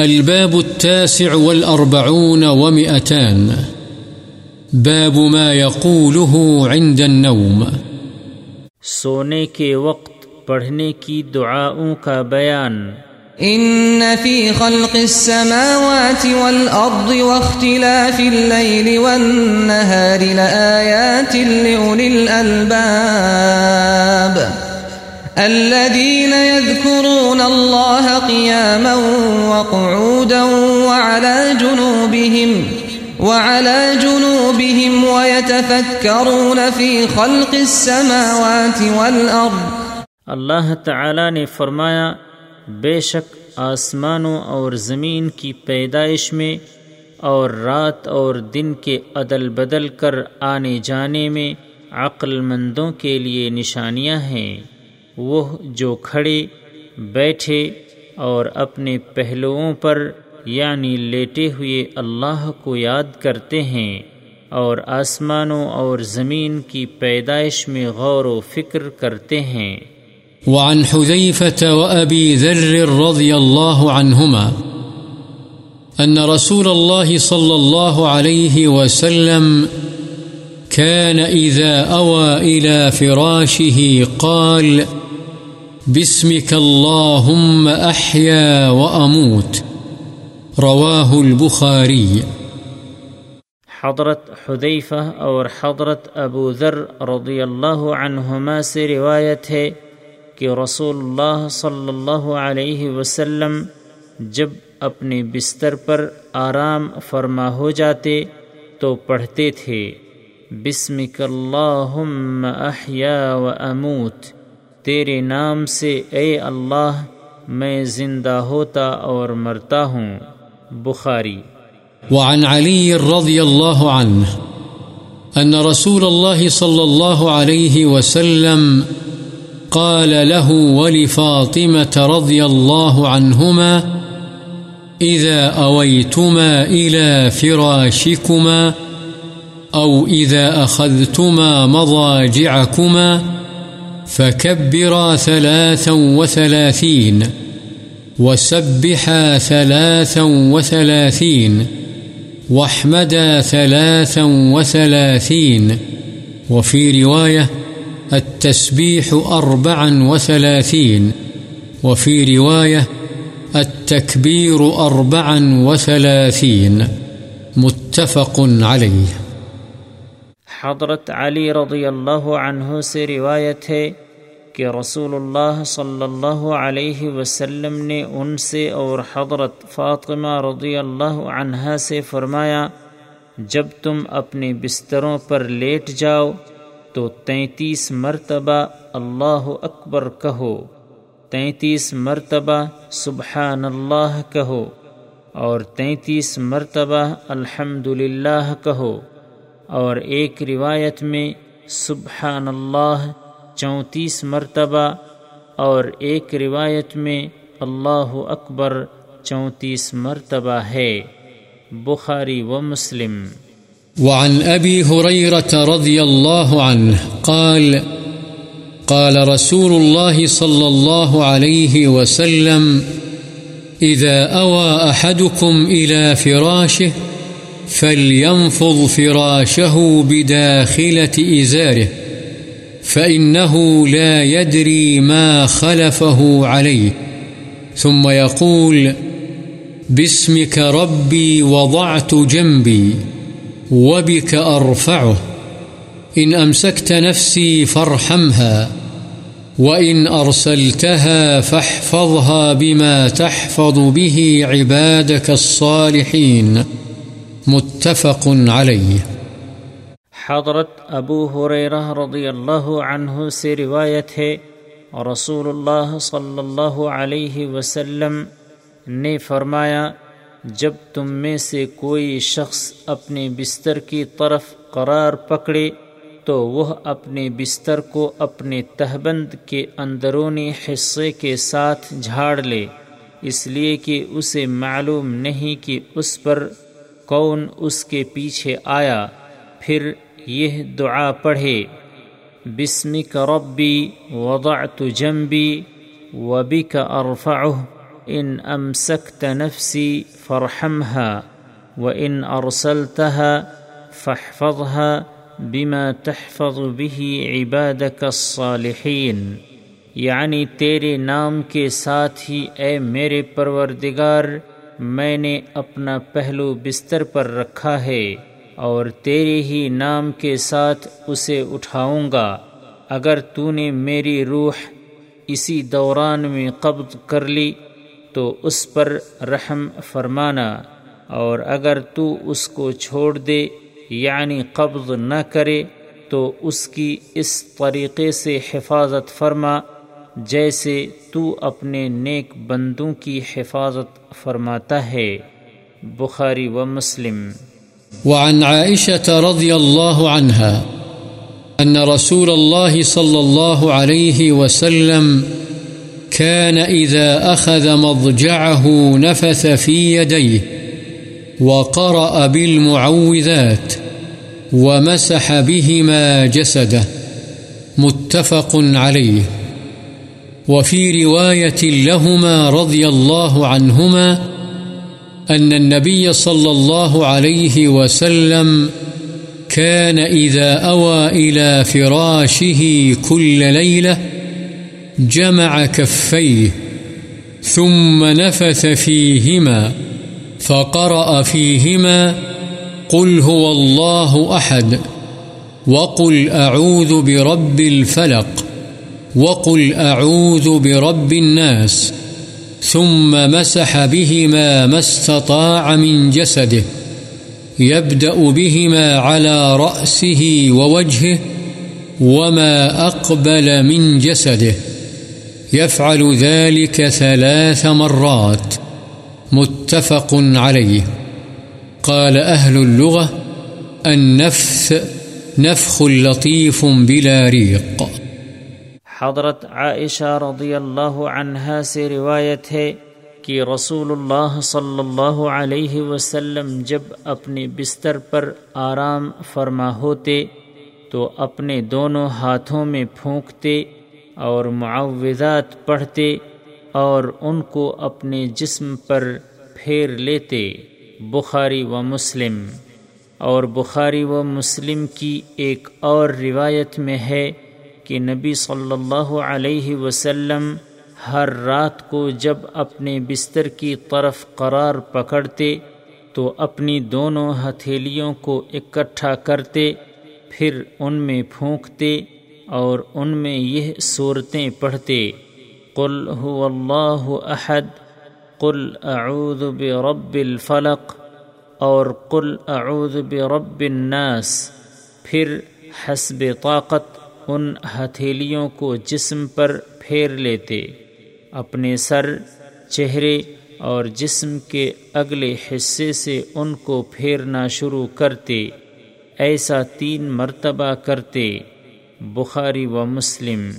الباب التاسع والأربعون ومئتان. باب ما يقوله عند النوم. سونے کے وقت پڑھنے کی دعاؤں کا بیان۔ إن في خلق السماوات والأرض واختلاف الليل والنهار لآيات لأولي الألباب. الذين يذكرون الله قياما وقعودا وعلى جنوبهم وعلى جنوبهم ويتفكرون في خلق السماوات والأرض. اللہ تعالی نے فرمایا، بے شک آسمانوں اور زمین کی پیدائش میں اور رات اور دن کے عدل بدل کر آنے جانے میں عقل مندوں کے لیے نشانیاں ہیں۔ وہ جو کھڑے، بیٹھے اور اپنے پہلوؤں پر یعنی لیٹے ہوئے اللہ کو یاد کرتے ہیں اور آسمانوں اور زمین کی پیدائش میں غور و فکر کرتے ہیں۔ وعن حذيفة وأبي ذر رضي الله عنهما أن رسول الله صلى الله عليه وسلم كان إذا أوى إلى فراشه قال باسمك اللهم أحيا وأموت۔ رواه البخاري۔ حضرت حذیفہ اور حضرت ابو ذر رضی اللہ عنہما سے روایت ہے کہ رسول اللہ صلی اللہ علیہ وسلم جب اپنے بستر پر آرام فرما ہو جاتے تو پڑھتے تھے بسمک اللہم احیا و اموت تیرے نام سے اے اللہ میں زندہ ہوتا اور مرتا ہوں۔ بخاری۔ وعن علي رضي الله عنه أن رسول الله صلى الله عليه وسلم قال له ولفاطمة رضي الله عنهما إذا أويتما إلى فراشكما أو إذا أخذتما مضاجعكما فكبرا ثلاثا وثلاثين وسبحا ثلاثا وثلاثين واحمدا ثلاثا وثلاثين وفي رواية التسبيح أربعا وثلاثين وفي رواية التكبير أربعا وثلاثين متفق عليه حضرت علی رضی اللہ عنہ سے روایت ہے کہ رسول اللہ صلی اللہ علیہ وسلم نے ان سے اور حضرت فاطمہ رضی اللہ عنہ سے فرمایا، جب تم اپنے بستروں پر لیٹ جاؤ تو تینتیس مرتبہ اللہ اکبر کہو، تینتیس مرتبہ سبحان اللہ کہو اور تینتیس مرتبہ الحمد کہو۔ اور ایک روایت میں سبحان اللہ چونتیس مرتبہ اور ایک روایت میں اللہ اکبر چونتیس مرتبہ ہے۔ بخاری و مسلم۔ وعن أبي هريرة رضي الله عنه قال قال رسول الله صلى الله عليه وسلم إذا أوى أحدكم إلى فراشه فلينفض فراشه بداخلة إزاره فإنه لا يدري ما خلفه عليه ثم يقول باسمك ربي وضعت جنبي وبك أرفعه إن أمسكت نفسي فارحمها وإن أرسلتها فاحفظها بما تحفظ به عبادك الصالحين متفق عليه حضرت ابو حریرہ رضی اللہ عنہ سے روایت ہے رسول اللہ صلی اللہ علیہ وسلم نے فرمایا، جب تم میں سے کوئی شخص اپنے بستر کی طرف قرار پکڑے، تو وہ اپنے بستر کو اپنے تہبند کے اندرونی حصے کے ساتھ جھاڑ لے۔ اس لیے کہ اسے معلوم نہیں کہ اس پر کون اس کے پیچھے آیا، پھر یہ دعا پڑھے، بسمک ربی وضعت جنبی وبک ارفعه ان امسکت نفسی فرحمها وإن أرسلتها فاحفظها بما تحفظ به عبادك الصالحين یعنی تیرے نام کے ساتھ ہی اے میرے پروردگار میں نے اپنا پہلو بستر پر رکھا ہے اور تیرے ہی نام کے ساتھ اسے اٹھاؤں گا۔ اگر تو نے میری روح اسی دوران میں قبض کر لی، تو اس پر رحم فرمانا۔ اور اگر تو اس کو چھوڑ دے یعنی قبض نہ کرے، تو اس کی اس طریقے سے حفاظت فرما۔ جیسے تو اپنے نیک بندوں کی حفاظت فرماتا ہے۔ بخاری و مسلم۔ وعن عائشة رضي الله عنها أن رسول الله صلى الله عليه وسلم كان إذا أخذ مضجعه نفث في يديه وقرأ بالمعوذات ومسح بهما جسده، متفق عليه وفي رواية لهما رضي الله عنهما أن النبي صلى الله عليه وسلم كان إذا أوى إلى فراشه كل ليلة جمع كفيه ثم نفث فيهما فقرأ فيهما قل هو الله أحد وقل أعوذ برب الفلق وقل أعوذ برب الناس ثم مسح بهما ما استطاع من جسده يبدأ بهما على رأسه ووجهه وما أقبل من جسده يفعل ذلك ثلاث مرات متفق عليه قال أهل اللغة النفث نفخ لطيف بلا ريق حضرت عائشہ رضی اللہ عنہا سے روایت ہے کہ رسول اللہ صلی اللہ علیہ وسلم جب اپنے بستر پر آرام فرما ہوتے تو اپنے دونوں ہاتھوں میں پھونکتے اور معوضات پڑھتے اور ان کو اپنے جسم پر پھیر لیتے، بخاری و مسلم۔ اور بخاری و مسلم کی ایک اور روایت میں ہے کہ نبی صلی اللہ علیہ وسلم ہر رات کو جب اپنے بستر کی طرف قرار پکڑتے، تو اپنی دونوں ہتھیلیوں کو اکٹھا کرتے، پھر ان میں پھونکتے اور ان میں یہ صورتیں پڑھتے، قل هو اللہ احد، قل اعوذ برب الفلق اور قل اعوذ برب الناس، پھر حسب طاقت ان ہتھیلیوں کو جسم پر پھیر لیتے، اپنے سر، چہرے اور جسم کے اگلے حصے سے ان کو پھیرنا شروع کرتے، ایسا تین مرتبہ کرتے۔ بخاری و مسلم۔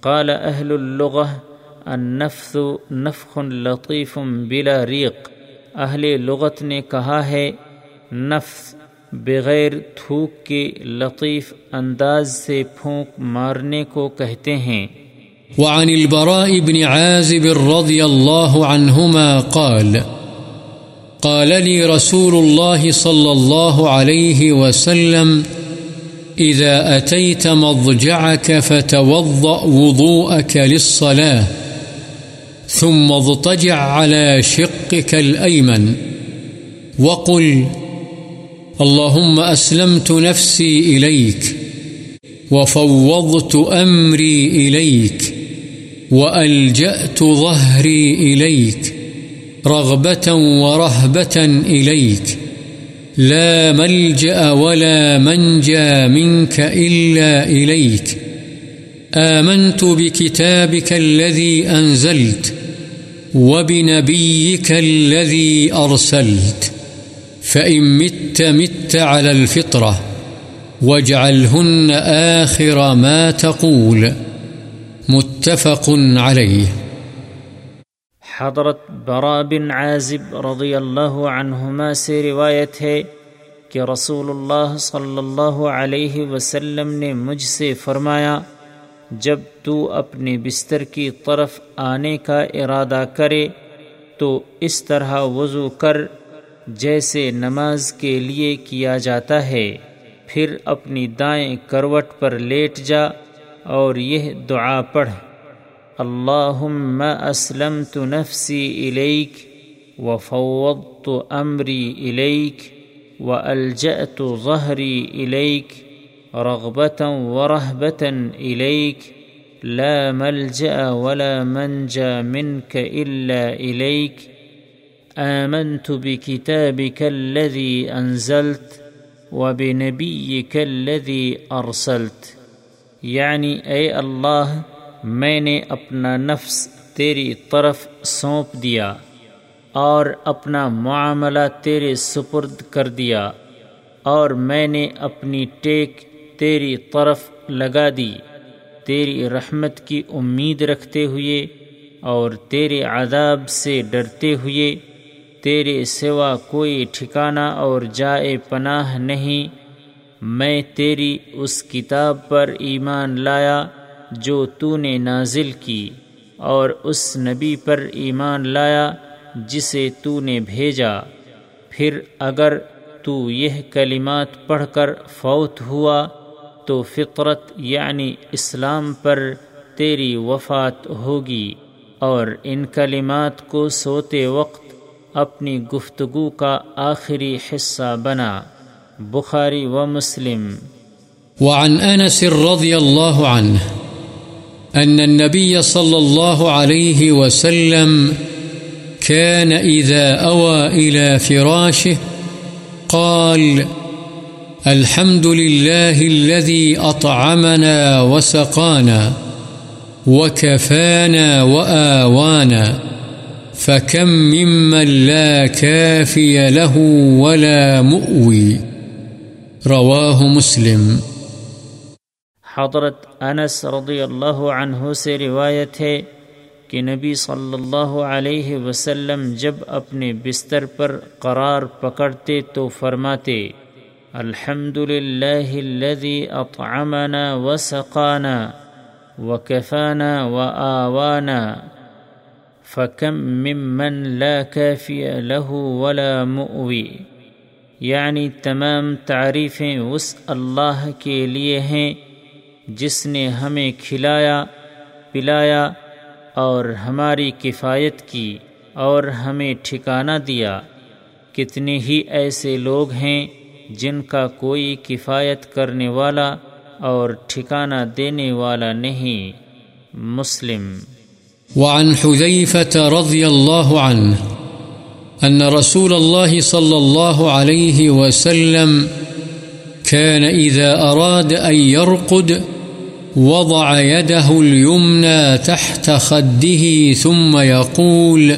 قال اہل اللغة النفث نفخ لطیف بلا ریق۔ اہل لغت نے کہا ہے نفث بغیر تھوک کے لطیف انداز سے پھونک مارنے کو کہتے ہیں۔ وعن البراء بن عازب رضي الله عنهما قال قال لي رسول الله صلى الله عليه وسلم إذا أتيت مضجعك فتوضأ وضوءك للصلاة، ثم اضطجع على شقك الأيمن، وقل اللهم أسلمت نفسي إليك وفوضت أمري إليك وألجأت ظهري إليك رغبة ورهبة إليك لا ملجأ ولا منجى منك إلا إليك آمنت بكتابك الذي أنزلت وبنبيك الذي أرسلت فإن مت مت على الفطرة واجعلهن آخر ما تقول متفق عليه حضرت برا بن عازب رضی اللہ عنہما سے روایت ہے کہ رسول اللہ صلی اللہ علیہ وسلم نے مجھ سے فرمایا، جب تو اپنے بستر کی طرف آنے کا ارادہ کرے تو اس طرح وضو کر جیسے نماز کے لیے کیا جاتا ہے، پھر اپنی دائیں کروٹ پر لیٹ جا اور یہ دعا پڑھ۔ اللہم اسلمت نفسی الیک وفوضت امری الیک والجأت ظہری الیک رغبتا ورہبتا الیک لا ملجأ ولا منجا منك إلا إليك آمنت بكتابك الذي أنزلت وبنبيك الذي أرسلت. یعنی اے اللہ، میں نے اپنا نفس تیری طرف سونپ دیا اور اپنا معاملہ تیرے سپرد کر دیا اور میں نے اپنی ٹیک تیری طرف لگا دی۔ تیری رحمت کی امید رکھتے ہوئے اور تیرے عذاب سے ڈرتے ہوئے تیرے سوا کوئی ٹھکانہ اور جائے پناہ نہیں۔ میں تیری اس کتاب پر ایمان لایا جو تو نے نازل کی، اور اس نبی پر ایمان لایا جسے تو نے بھیجا۔ پھر اگر تو یہ کلمات پڑھ کر فوت ہوا، تو فطرت یعنی اسلام پر تیری وفات ہوگی، اور ان کلمات کو سوتے وقت اپنی گفتگو کا آخری حصہ بنا۔ بخاری و مسلم۔ وعن انس رضی اللہ عنہ ان النبي صلى الله عليه وسلم كان إذا أوى إلى فراشه قال الحمد لله الذي أطعمنا وسقانا وكفانا وآوانا فكم ممن لا كافي له ولا مؤوي رواه مسلم حضرت انس رضی اللہ عنہ سے روایت ہے کہ نبی صلی اللہ علیہ وسلم جب اپنے بستر پر قرار پکڑتے تو فرماتے الحمد لله الذي أطعمنا وسقانا وكفانا وآوانا فكم ممن لا كافي له ولا مؤوي۔ یعنی تمام تعریفیں اس اللہ کے لیے ہیں جس نے ہمیں کھلایا، پلایا اور ہماری کفایت کی اور ہمیں ٹھکانہ دیا۔ کتنے ہی ایسے لوگ ہیں جن کا کوئی کفایت کرنے والا اور ٹھکانہ دینے والا نہیں۔ مسلم وعن حذيفة رضي الله عنه أن رسول الله صلى الله عليه وسلم كان إذا أراد أن يرقد وضع يده اليمنى تحت خده ثم يقول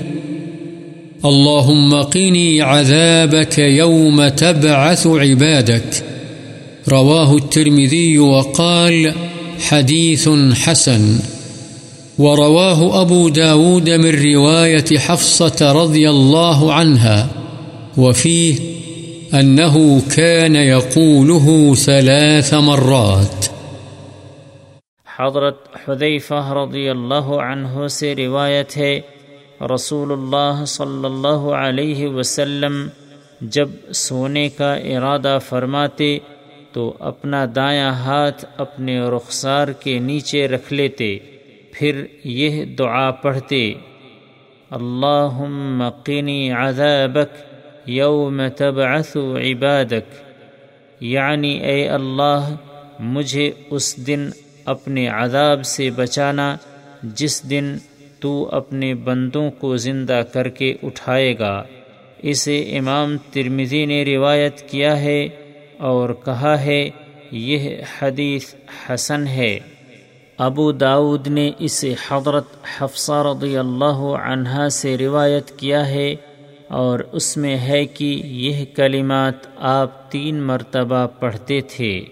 اللهم قني عذابك يوم تبعث عبادك رواه الترمذي وقال حديث حسن ورواه أبو داود من رواية حفصة رضي الله عنها، وفيه أنه كان يقوله ثلاث مرات. حضرت حذیفہ رضی اللہ عنہ سے روایت ہے، رسول اللہ صلی اللہ علیہ وسلم جب سونے کا ارادہ فرماتے تو اپنا دایاں ہاتھ اپنے رخسار کے نیچے رکھ لیتے۔ پھر یہ دعا پڑھتے اللہ مقینی عذابک یوم تبعث عبادک. یعنی اے اللہ، مجھے اس دن اپنے عذاب سے بچانا، جس دن تو اپنے بندوں کو زندہ کر کے اٹھائے گا۔ اسے امام ترمزی نے روایت کیا ہے اور کہا ہے، یہ حدیث حسن ہے۔ ابو داود نے اسے حضرت حفصہ رضی اللہ عنہا سے روایت کیا ہے اور اس میں ہے کہ یہ کلمات آپ تین مرتبہ پڑھتے تھے۔